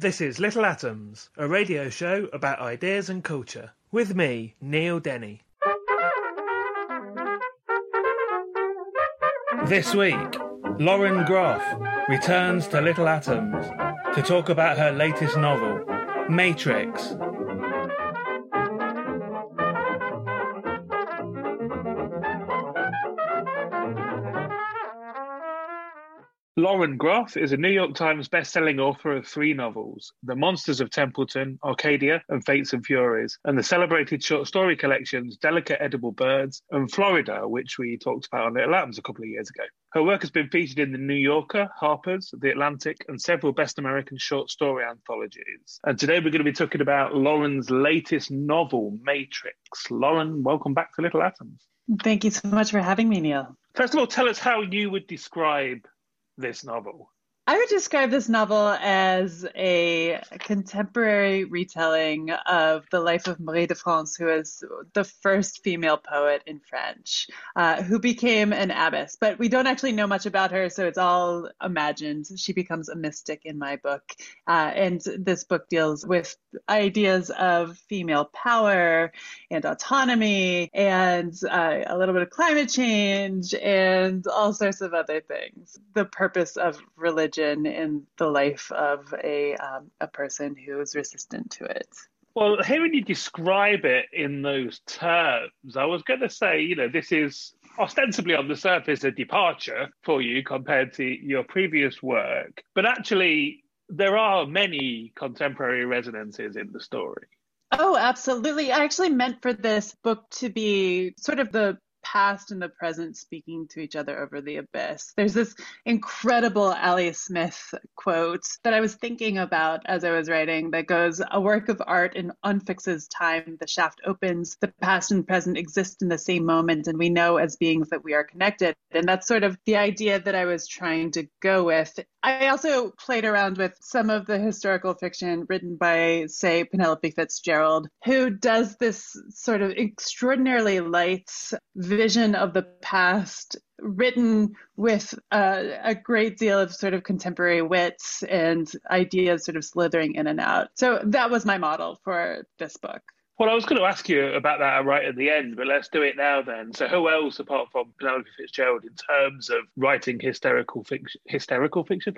This is Little Atoms, a radio show about ideas and culture, with me, Neil Denny. This week, Lauren Groff returns to Little Atoms to talk about her latest novel, Matrix. Lauren Groff is a New York Times best-selling author of three novels, The Monsters of Templeton, Arcadia, and Fates and Furies, and the celebrated short story collections Delicate Edible Birds and Florida, which we talked about on Little Atoms a couple of years ago. Her work has been featured in The New Yorker, Harper's, The Atlantic, and several Best American Short Story anthologies. And today we're going to be talking about Lauren's latest novel, Matrix. Lauren, welcome back to Little Atoms. Thank you so much for having me, Neil. First of all, tell us how you would describe this novel? I would describe this novel as a contemporary retelling of the life of Marie de France, who is the first female poet in French, uh, who became an abbess. But we don't actually know much about her, so it's all imagined. She becomes a mystic in my book. Uh, and this book deals with ideas of female power and autonomy and uh, a little bit of climate change and all sorts of other things. The purpose of religion in the life of a um, a person who is resistant to it. Well, hearing you describe it in those terms, I was going to say, you know, this is ostensibly on the surface a departure for you compared to your previous work, but actually there are many contemporary resonances in the story. Oh, absolutely. I actually meant for this book to be sort of the past and the present speaking to each other over the abyss. There's this incredible Ali Smith quote that I was thinking about as I was writing that goes, A work of art in unfixes time, the shaft opens, the past and present exist in the same moment, and we know as beings that we are connected. And that's sort of the idea that I was trying to go with. I also played around with some of the historical fiction written by, say, Penelope Fitzgerald, who does this sort of extraordinarily light vision of the past written with uh, a great deal of sort of contemporary wits and ideas sort of slithering in and out. So that was my model for this book. Well, I was going to ask you about that right at the end, but let's do it now then. So, who else apart from Penelope Fitzgerald in terms of writing hysterical fiction? Hysterical fiction?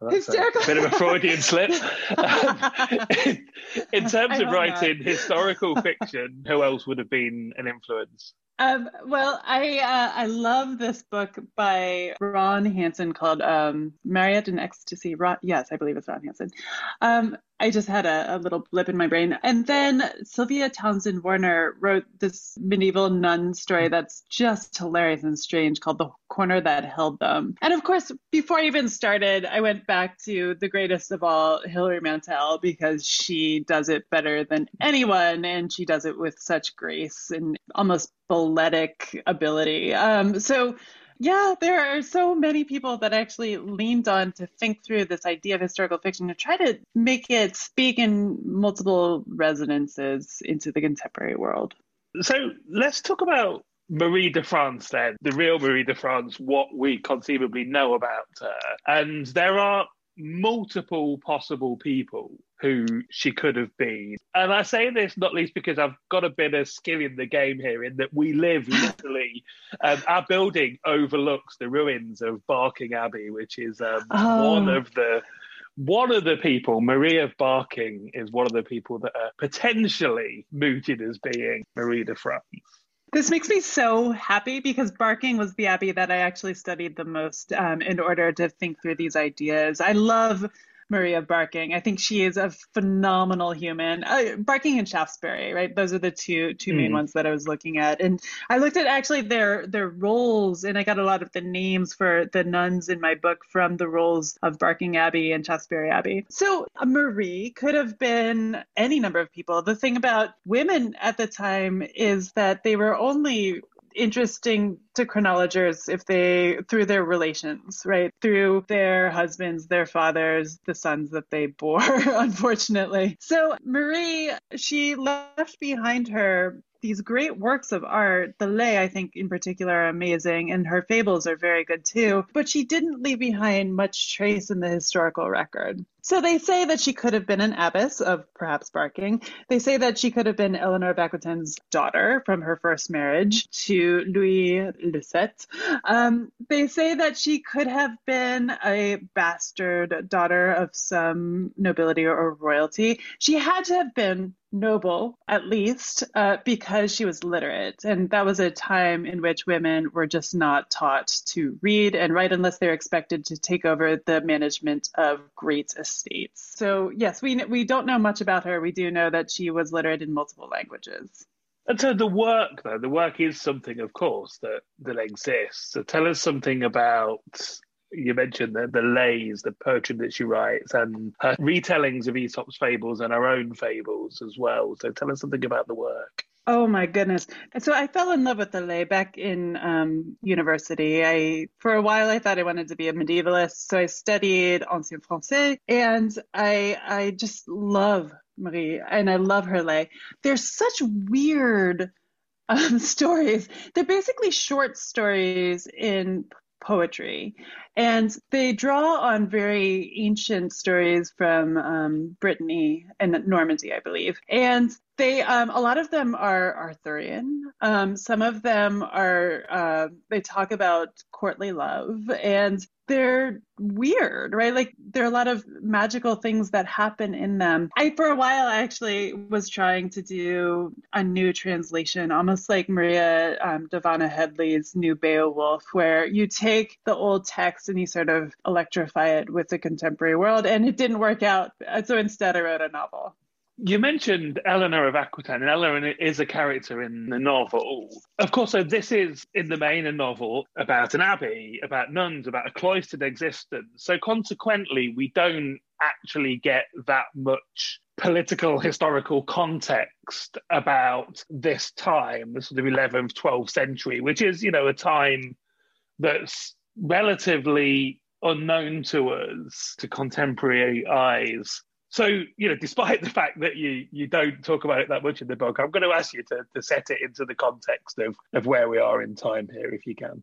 Well, hysterical. A bit of a Freudian slip. in, in, terms of writing not. historical fiction, who else would have been an influence? Um, well, I uh, I love this book by Ron Hansen called um, Mariette in Ecstasy. Ron, yes, I believe it's Ron Hansen. Um, I just had a, a, little blip in my brain. And then Sylvia Townsend Warner wrote this medieval nun story that's just hilarious and strange called The Corner That Held Them. And of course, before I even started, I went back to the greatest of all, Hilary Mantel, because she does it better than anyone. And she does it with such grace and almost balletic ability. Um, so yeah, there are so many people that actually leaned on to think through this idea of historical fiction to try to make it speak in multiple resonances into the contemporary world. So let's talk about Marie de France then, the real Marie de France, what we conceivably know about her. And there are multiple possible people who she could have been. And I say this not least because I've got a bit of skin in the game here, in that we live literally, um, our building overlooks the ruins of Barking Abbey, which is um, oh. one of the one of the people, Marie of Barking, is one of the people that are potentially mooted as being Marie de France. This makes me so happy because Barking was the abbey that I actually studied the most um, in order to think through these ideas. I love Maria Barking. I think she is a phenomenal human. Uh, Barking and Shaftesbury, right? Those are the two two main mm. ones that I was looking at. And I looked at actually their their rolls, and I got a lot of the names for the nuns in my book from the rolls of Barking Abbey and Shaftesbury Abbey. So uh, Marie could have been any number of people. The thing about women at the time is that they were only interesting to chronologers if they through their relations right through their husbands their fathers the sons that they bore unfortunately so marie she left behind her these great works of art. The lay, I think, in particular, are amazing, and her fables are very good too. But she didn't leave behind much trace in the historical record. So they say that she could have been an abbess of perhaps Barking. They say that she could have been Eleanor Aquitaine's daughter from her first marriage to Louis Lucet. Um, they say that she could have been a bastard daughter of some nobility or royalty. She had to have been noble, at least, uh, because she was literate. And that was a time in which women were just not taught to read and write unless they were expected to take over the management of great estates. So, yes, we, we don't know much about her. We do know that she was literate in multiple languages. And so the work, though, the work is something, of course, that, that exists. So tell us something about you mentioned the, the lays, the poetry that she writes, and her retellings of Aesop's fables and her own fables as well. So tell us something about the work. Oh my goodness! So I fell in love with the lay back in um, university. I for a while I thought I wanted to be a medievalist, so I studied ancien français, and I I just love Marie and I love her lay. There's such weird um, stories. They're basically short stories in poetry. And they draw on very ancient stories from um, Brittany and Normandy, I believe. And they, um, a lot of them are Arthurian. Um, some of them are, uh, they talk about courtly love. And they're weird, right? Like there are a lot of magical things that happen in them. I, for a while, I actually was trying to do a new translation, almost like Maria um, Dahvana Headley's New Beowulf, where you take the old text and you sort of electrify it with the contemporary world. And it didn't work out. So instead, I wrote a novel. You mentioned Eleanor of Aquitaine, and Eleanor is a character in the novel. Of course, so this is in the main a novel about an abbey, about nuns, about a cloistered existence. So consequently, we don't actually get that much political historical context about this time, the sort of 11th, 12th century, which is, you know, a time that's relatively unknown to us, to contemporary eyes. So, you know, despite the fact that you you don't talk about it that much in the book, I'm going to ask you to, to set it into the context of, of where we are in time here, if you can.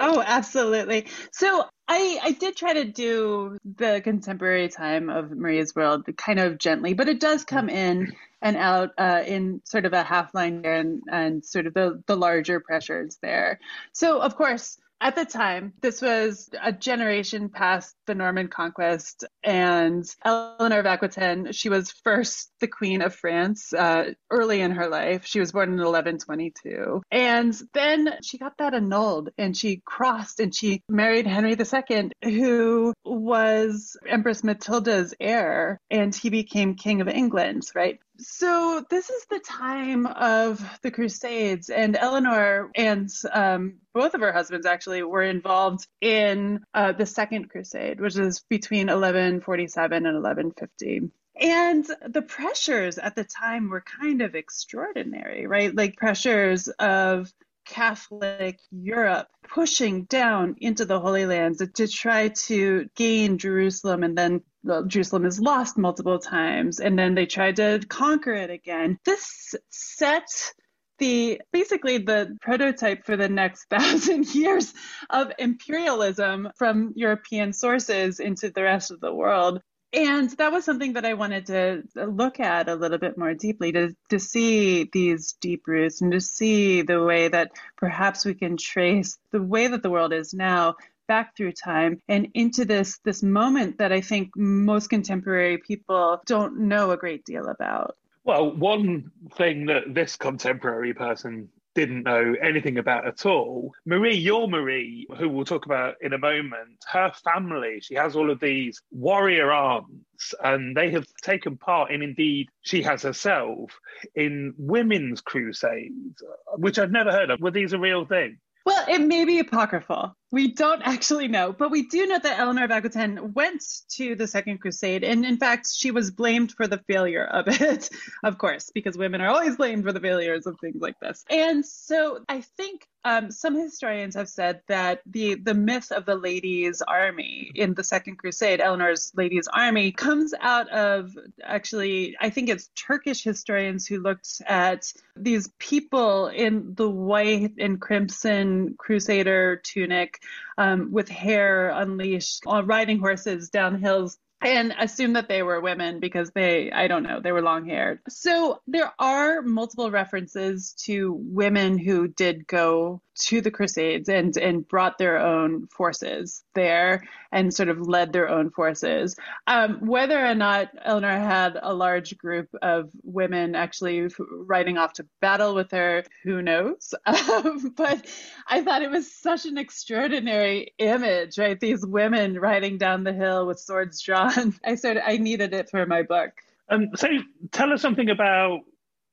Oh, absolutely. So I, I did try to do the contemporary time of Maria's world kind of gently, but it does come in and out uh, in sort of a half line there and, and sort of the, the larger pressures there. So, of course, at the time, this was a generation past the Norman conquest, and Eleanor of Aquitaine, she was first the Queen of France uh, early in her life. She was born in 1122. And then she got that annulled and she crossed and she married Henry II, who was Empress Matilda's heir, and he became King of England, right? So this is the time of the Crusades, and Eleanor and um, both of her husbands actually were involved in uh, the Second Crusade, which is between 1147 and 1150. And the pressures at the time were kind of extraordinary, right? Like pressures of Catholic Europe pushing down into the Holy Lands to try to gain Jerusalem and then well, Jerusalem is lost multiple times and then they tried to conquer it again. This set the basically the prototype for the next thousand years of imperialism from European sources into the rest of the world. And that was something that I wanted to uh, look at a little bit more deeply to, to see these deep roots and to see the way that perhaps we can trace the way that the world is now back through time and into this this moment that I think most contemporary people don't know a great deal about. Well, one thing that this contemporary person didn't know anything about at all. Marie, your Marie, who we'll talk about in a moment, her family, she has all of these warrior aunts, and they have taken part in, indeed, she has herself, in women's crusades, which I'd never heard of. Were these a real thing? Well, it may be apocryphal. We don't actually know, but we do know that Eleanor of Aquitaine went to the Second Crusade, and in fact, she was blamed for the failure of it, of course, because women are always blamed for the failures of things like this. And so I think um, some historians have said that the the myth of the ladies' army in the Second Crusade, Eleanor's ladies' army, comes out of actually, I think it's Turkish historians who looked at these people in the white and crimson crusader tunic um, with hair unleashed, riding horses down hills and assume that they were women because they i don't know they were long haired so there are multiple references to women who did go to the crusades and and brought their own forces there and sort of led their own forces. Um, whether or not eleanor had a large group of women actually riding off to battle with her who knows? Um, but i thought it was such an extraordinary image right? These women riding down the hill with swords drawn I started. I needed it for my book. Um, so tell us something about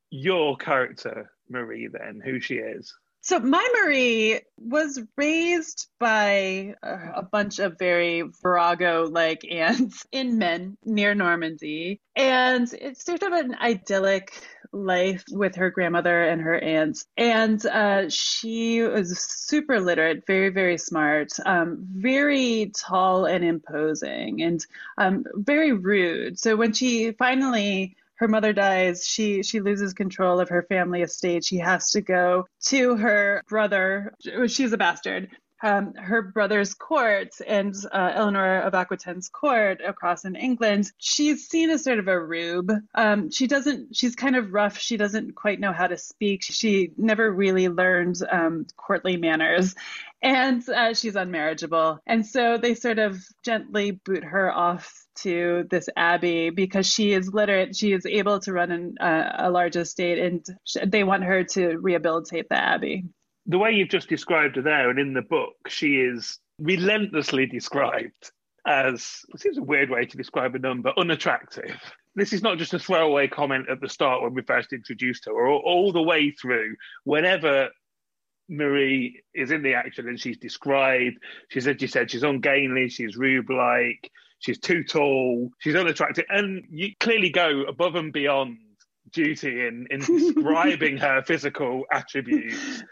your character, Marie. Then, who she is. So my Marie was raised by a bunch of very Virago-like aunts in Men near Normandy, and it's sort of an idyllic life with her grandmother and her aunts. And uh, she was super literate, very, very smart, um, very tall and imposing, and um, very rude. So when she finally her mother dies she she loses control of her family estate she has to go to her brother she's a bastard um, her brother's court and uh, Eleanor of Aquitaine's court across in England, she's seen as sort of a rube. Um, she doesn't, she's kind of rough. She doesn't quite know how to speak. She never really learned um, courtly manners and uh, she's unmarriageable. And so they sort of gently boot her off to this abbey because she is literate. She is able to run an, uh, a large estate, and they want her to rehabilitate the abbey the way you've just described her there, and in the book, she is relentlessly described as it seems a weird way to describe a number unattractive. This is not just a throwaway comment at the start when we first introduced her, or all, the way through. Whenever Marie is in the action and she's described, she said, "You said she's ungainly, she's rube-like, she's too tall, she's unattractive," and you clearly go above and beyond duty in in describing her physical attributes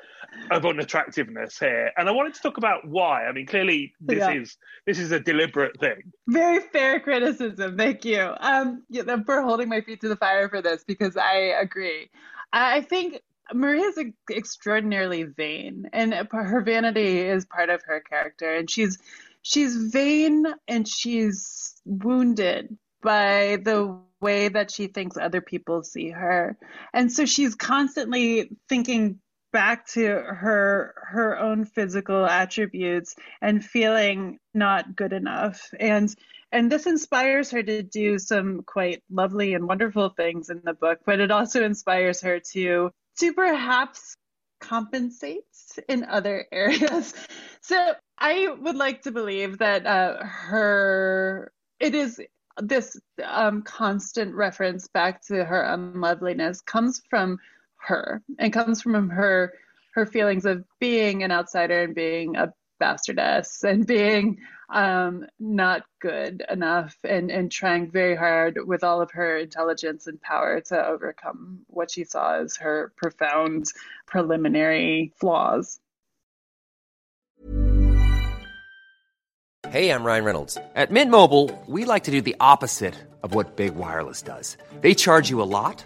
of unattractiveness here and i wanted to talk about why i mean clearly this yeah. is this is a deliberate thing very fair criticism thank you um yeah, for holding my feet to the fire for this because i agree i think Maria is extraordinarily vain, and her vanity is part of her character. And she's she's vain and she's wounded by the way that she thinks other people see her. And so she's constantly thinking back to her her own physical attributes and feeling not good enough. And and this inspires her to do some quite lovely and wonderful things in the book but it also inspires her to to perhaps compensate in other areas. So i would like to believe that uh, her it is this um, constant reference back to her unloveliness comes from her and comes from her her feelings of being an outsider and being a bastardess and being um, not good enough and, and trying very hard with all of her intelligence and power to overcome what she saw as her profound preliminary flaws. Hey, I'm Ryan Reynolds. At Mint Mobile, we like to do the opposite of what Big Wireless does. They charge you a lot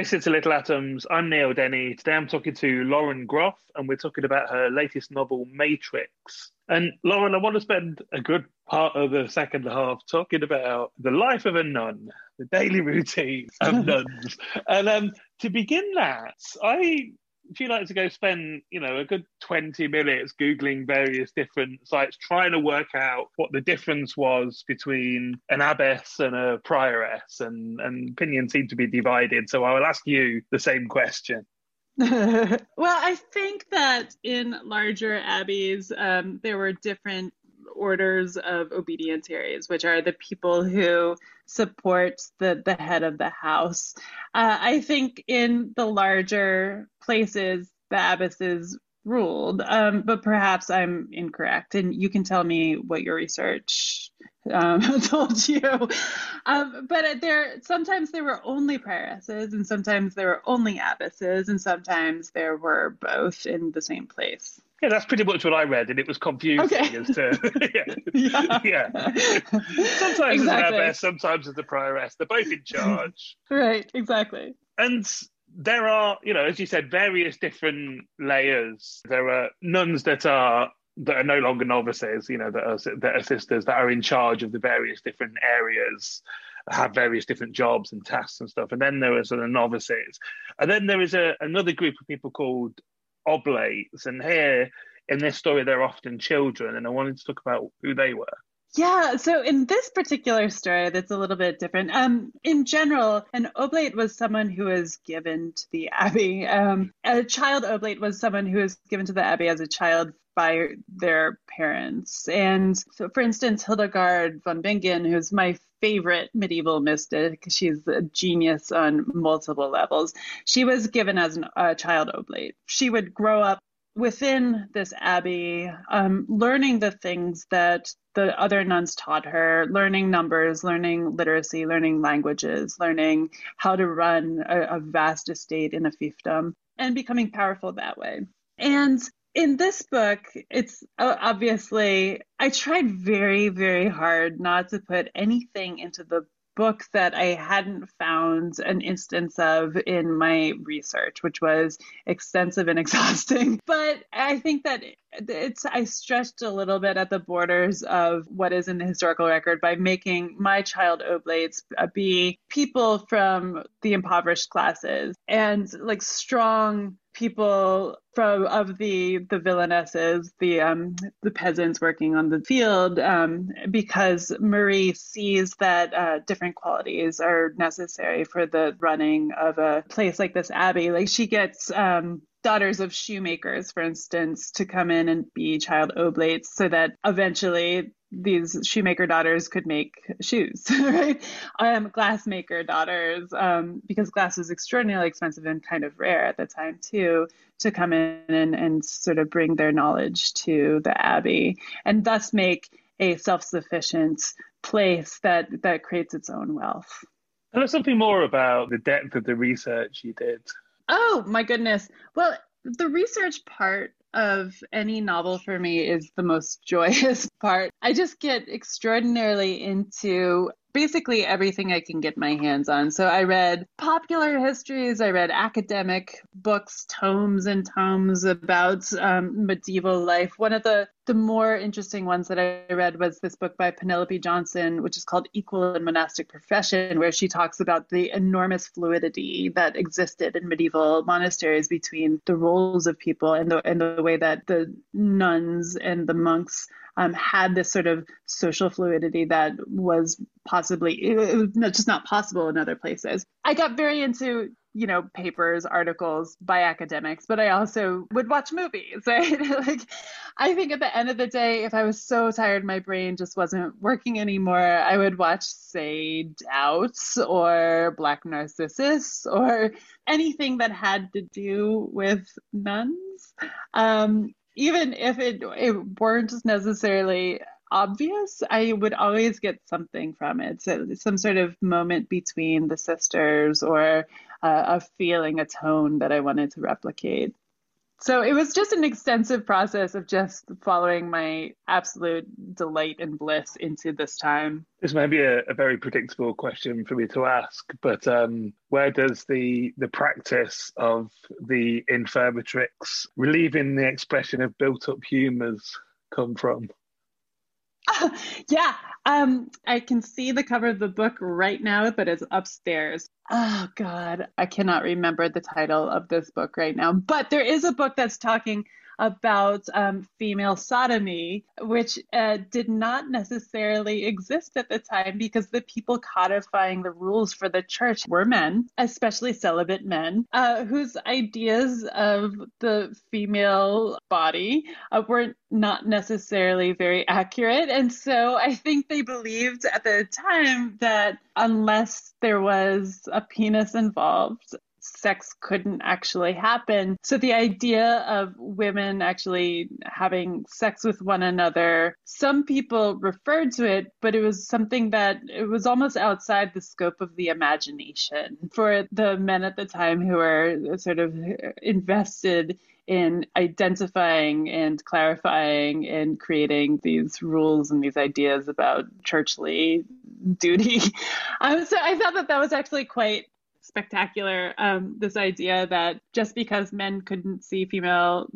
Listen to Little Atoms. I'm Neil Denny. Today I'm talking to Lauren Groff, and we're talking about her latest novel, Matrix. And Lauren, I want to spend a good part of the second half talking about the life of a nun, the daily routine of nuns. And um, to begin that, I feel like to go spend, you know, a good 20 minutes Googling various different sites, trying to work out what the difference was between an abbess and a prioress, and, and opinions seem to be divided. So I will ask you the same question. well, I think that in larger abbeys, um, there were different orders of obedientiaries, which are the people who support the, the head of the house. Uh, I think in the larger places, the abbesses ruled, um, but perhaps I'm incorrect, and you can tell me what your research um, told you. Um, but there, sometimes there were only prioresses, and sometimes there were only abbesses, and sometimes there were both in the same place. Yeah, that's pretty much what I read, and it was confusing Okay. as to yeah, Yeah. Sometimes Exactly. it's an abbess, sometimes it's a prioress. They're both in charge, Right, exactly. and there are, you know, as you said, various different layers. There are nuns that are that are no longer novices, you know, that are that are sisters that are in charge of the various different areas, have various different jobs and tasks and stuff. And then there are sort of novices, and then there is a another group of people called oblates. And here in this story, they're often children, and I wanted to talk about who they were. Yeah, so in this particular story, that's a little bit different. Um, in general, an oblate was someone who was given to the abbey. Um, a child oblate was someone who was given to the abbey as a child by their parents. And so, for instance, Hildegard von Bingen, who's my favorite medieval mystic, she's a genius on multiple levels. She was given as an- a child oblate. She would grow up within this abbey, um, learning the things that the other nuns taught her, learning numbers, learning literacy, learning languages, learning how to run a, a vast estate in a fiefdom, and becoming powerful that way. And in this book, it's obviously, I tried very, very hard not to put anything into the book that I hadn't found an instance of in my research, which was extensive and exhausting. But I think that it's I stretched a little bit at the borders of what is in the historical record by making my child oblates uh, be people from the impoverished classes and like strong people from of the the villainesses, the um the peasants working on the field, um, because Marie sees that uh, different qualities are necessary for the running of a place like this abbey. Like she gets um daughters of shoemakers, for instance, to come in and be child oblates so that eventually these shoemaker daughters could make shoes, right? Um, glassmaker daughters, um, because glass was extraordinarily expensive and kind of rare at the time too, to come in and, and sort of bring their knowledge to the abbey and thus make a self-sufficient place that that creates its own wealth. Tell us something more about the depth of the research you did. Oh my goodness. Well, the research part of any novel for me is the most joyous part. I just get extraordinarily into basically everything I can get my hands on. So I read popular histories, I read academic books, tomes and tomes about um, medieval life. One of the the more interesting ones that I read was this book by Penelope Johnson, which is called Equal in Monastic Profession, where she talks about the enormous fluidity that existed in medieval monasteries between the roles of people and the and the way that the nuns and the monks um, had this sort of social fluidity that was possibly it was just not possible in other places. I got very into you know papers articles by academics but i also would watch movies right like i think at the end of the day if i was so tired my brain just wasn't working anymore i would watch say doubts or black narcissus or anything that had to do with nuns um, even if it, it weren't necessarily obvious, I would always get something from it. So some sort of moment between the sisters or uh, a feeling, a tone that I wanted to replicate. So it was just an extensive process of just following my absolute delight and bliss into this time. This may be a, a very predictable question for me to ask, but um, where does the the practice of the infirmatrix relieving the expression of built up humours come from? yeah, um, I can see the cover of the book right now, but it's upstairs. Oh God, I cannot remember the title of this book right now. But there is a book that's talking about um, female sodomy, which uh, did not necessarily exist at the time because the people codifying the rules for the church were men, especially celibate men, uh, whose ideas of the female body uh, were not necessarily very accurate. And so I think they believed at the time that unless there was a penis involved, sex couldn't actually happen. So the idea of women actually having sex with one another, some people referred to it, but it was something that it was almost outside the scope of the imagination for the men at the time who were sort of invested in identifying and clarifying and creating these rules and these ideas about churchly duty. Um, so I thought that that was actually quite spectacular. Um, this idea that just because men couldn't see female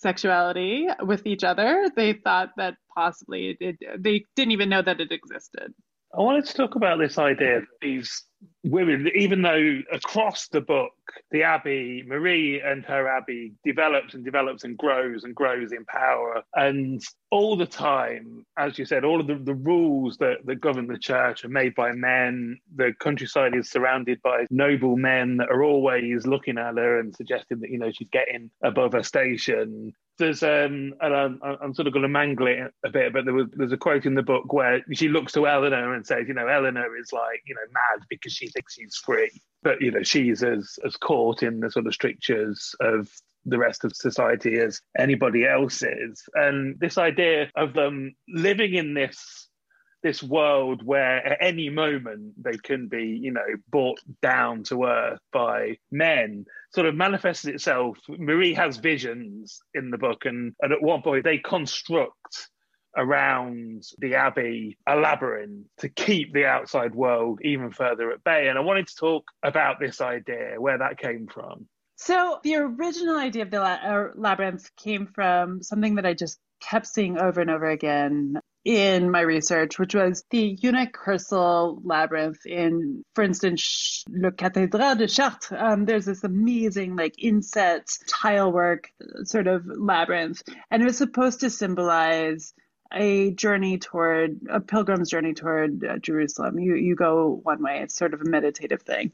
sexuality with each other, they thought that possibly it, they didn't even know that it existed. I wanted to talk about this idea that these women, even though across the book, the Abbey, Marie and her Abbey develops and develops and grows and grows in power. And all the time, as you said, all of the, the rules that, that govern the church are made by men. The countryside is surrounded by noble men that are always looking at her and suggesting that, you know, she's getting above her station there's um and I'm, I'm sort of going to mangle it a bit but there was there's a quote in the book where she looks to Eleanor and says you know Eleanor is like you know mad because she thinks she's free. But you know she's as as caught in the sort of strictures of the rest of society as anybody else is and this idea of them living in this this world where at any moment they can be, you know, brought down to earth by men sort of manifests itself. Marie has visions in the book, and, and at one point they construct around the abbey a labyrinth to keep the outside world even further at bay. And I wanted to talk about this idea, where that came from. So the original idea of the uh, labyrinth came from something that I just kept seeing over and over again in my research, which was the unicursal labyrinth in, for instance, Le Cathédrale de Chartres. Um, there's this amazing, like, inset tile work sort of labyrinth, and it was supposed to symbolize a journey toward a pilgrim's journey toward uh, Jerusalem. You you go one way. It's sort of a meditative thing.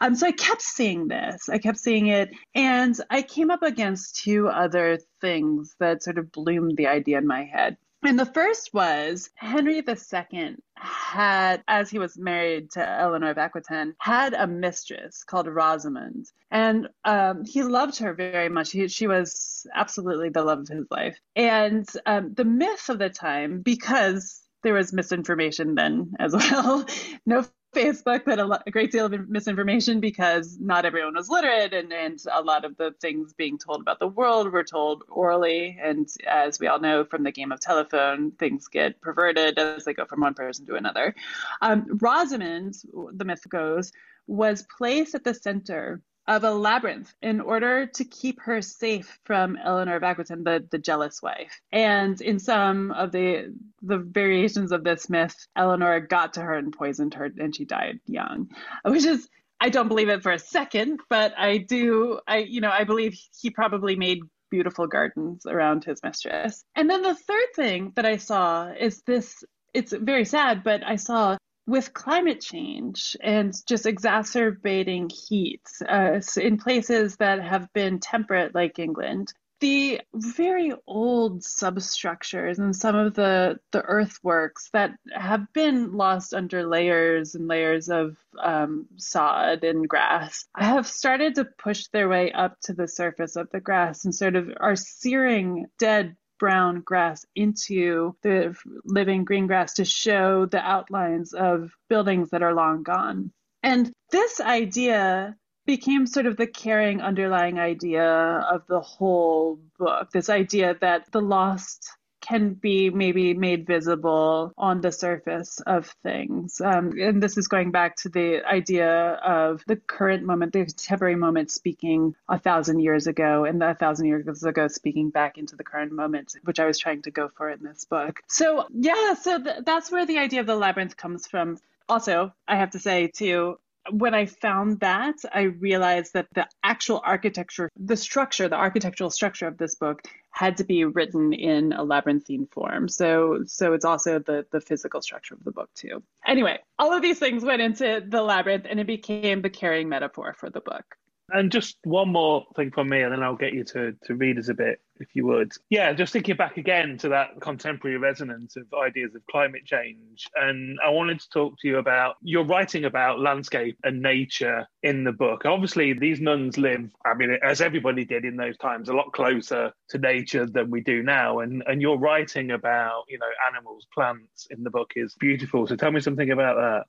Um, so I kept seeing this. I kept seeing it, and I came up against two other things that sort of bloomed the idea in my head. And the first was Henry II had, as he was married to Eleanor of Aquitaine, had a mistress called Rosamond. And um, he loved her very much. He, she was absolutely the love of his life. And um, the myth of the time, because there was misinformation then as well. No Facebook, but a, lot, a, great deal of misinformation because not everyone was literate, and, and a lot of the things being told about the world were told orally. And as we all know from the game of telephone, things get perverted as they go from one person to another. Um, Rosamond, the myth goes, was placed at the center of a labyrinth in order to keep her safe from Eleanor of Aquitaine, the, the jealous wife. And in some of the the variations of this myth, Eleanor got to her and poisoned her, and she died young, which is I don't believe it for a second, but I do. I you know I believe he probably made beautiful gardens around his mistress. And then the third thing that I saw is this. It's very sad, but I saw with climate change and just exacerbating heat uh, in places that have been temperate, like England, the very old substructures and some of the, the earthworks that have been lost under layers and layers of um, sod and grass have started to push their way up to the surface of the grass and sort of are searing dead brown grass into the living green grass to show the outlines of buildings that are long gone. And this idea became sort of the caring underlying idea of the whole book this idea that the lost can be maybe made visible on the surface of things. Um, and this is going back to the idea of the current moment, the contemporary moment speaking a thousand years ago, and a thousand years ago speaking back into the current moment, which I was trying to go for in this book. So, yeah, so th- that's where the idea of the labyrinth comes from. Also, I have to say, too, when I found that, I realized that the actual architecture, the structure, the architectural structure of this book had to be written in a labyrinthine form. So, so it's also the the physical structure of the book too. Anyway, all of these things went into the labyrinth, and it became the carrying metaphor for the book. And just one more thing from me, and then I'll get you to, to read us a bit, if you would. Yeah, just thinking back again to that contemporary resonance of ideas of climate change. And I wanted to talk to you about you're writing about landscape and nature in the book. Obviously, these nuns live, I mean, as everybody did in those times, a lot closer to nature than we do now. And, and you're writing about, you know, animals, plants in the book is beautiful. So tell me something about that.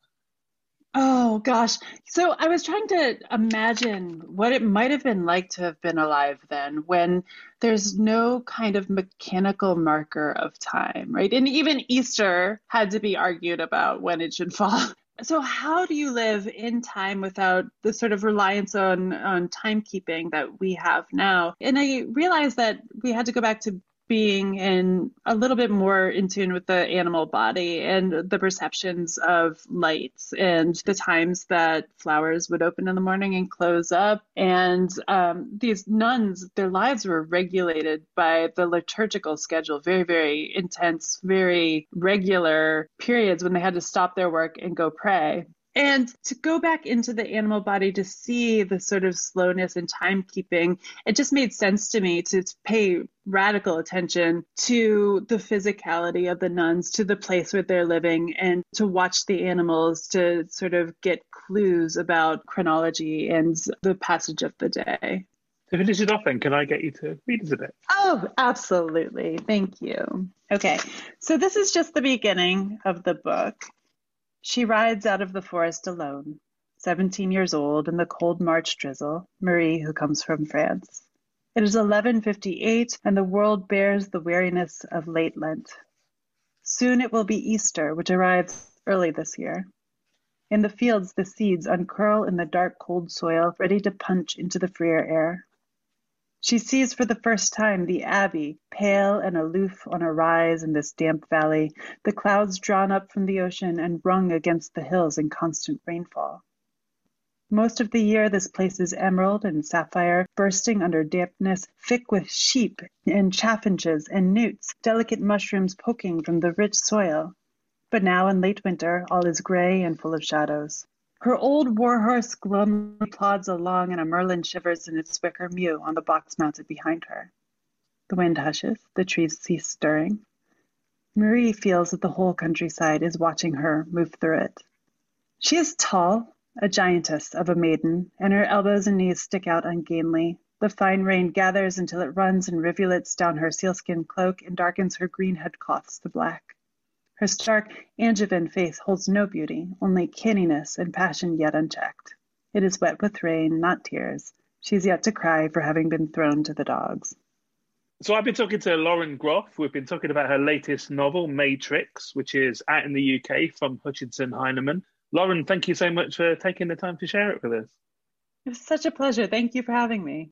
Oh gosh. So I was trying to imagine what it might have been like to have been alive then when there's no kind of mechanical marker of time, right? And even Easter had to be argued about when it should fall. So how do you live in time without the sort of reliance on on timekeeping that we have now? And I realized that we had to go back to being in a little bit more in tune with the animal body and the perceptions of lights and the times that flowers would open in the morning and close up. And um, these nuns, their lives were regulated by the liturgical schedule, very, very intense, very regular periods when they had to stop their work and go pray. And to go back into the animal body to see the sort of slowness and timekeeping, it just made sense to me to pay radical attention to the physicality of the nuns, to the place where they're living, and to watch the animals to sort of get clues about chronology and the passage of the day. To finish it off, then, can I get you to read us a bit? Oh, absolutely. Thank you. Okay, so this is just the beginning of the book. She rides out of the forest alone, seventeen years old in the cold March drizzle, Marie who comes from France. It is 11:58 and the world bears the weariness of late Lent. Soon it will be Easter, which arrives early this year. In the fields the seeds uncurl in the dark cold soil, ready to punch into the freer air. She sees for the first time the Abbey, pale and aloof on a rise in this damp valley, the clouds drawn up from the ocean and wrung against the hills in constant rainfall. Most of the year this place is emerald and sapphire, bursting under dampness, thick with sheep and chaffinches and newts, delicate mushrooms poking from the rich soil. But now in late winter all is grey and full of shadows. Her old warhorse glumly plods along and a merlin shivers in its wicker mew on the box mounted behind her. The wind hushes, the trees cease stirring. Marie feels that the whole countryside is watching her move through it. She is tall, a giantess of a maiden, and her elbows and knees stick out ungainly. The fine rain gathers until it runs in rivulets down her sealskin cloak and darkens her green headcloths to black. Her stark Angevin face holds no beauty, only canniness and passion yet unchecked. It is wet with rain, not tears. She is yet to cry for having been thrown to the dogs. So I've been talking to Lauren Groff. We've been talking about her latest novel, Matrix, which is out in the UK from Hutchinson Heinemann. Lauren, thank you so much for taking the time to share it with us. It was such a pleasure. Thank you for having me.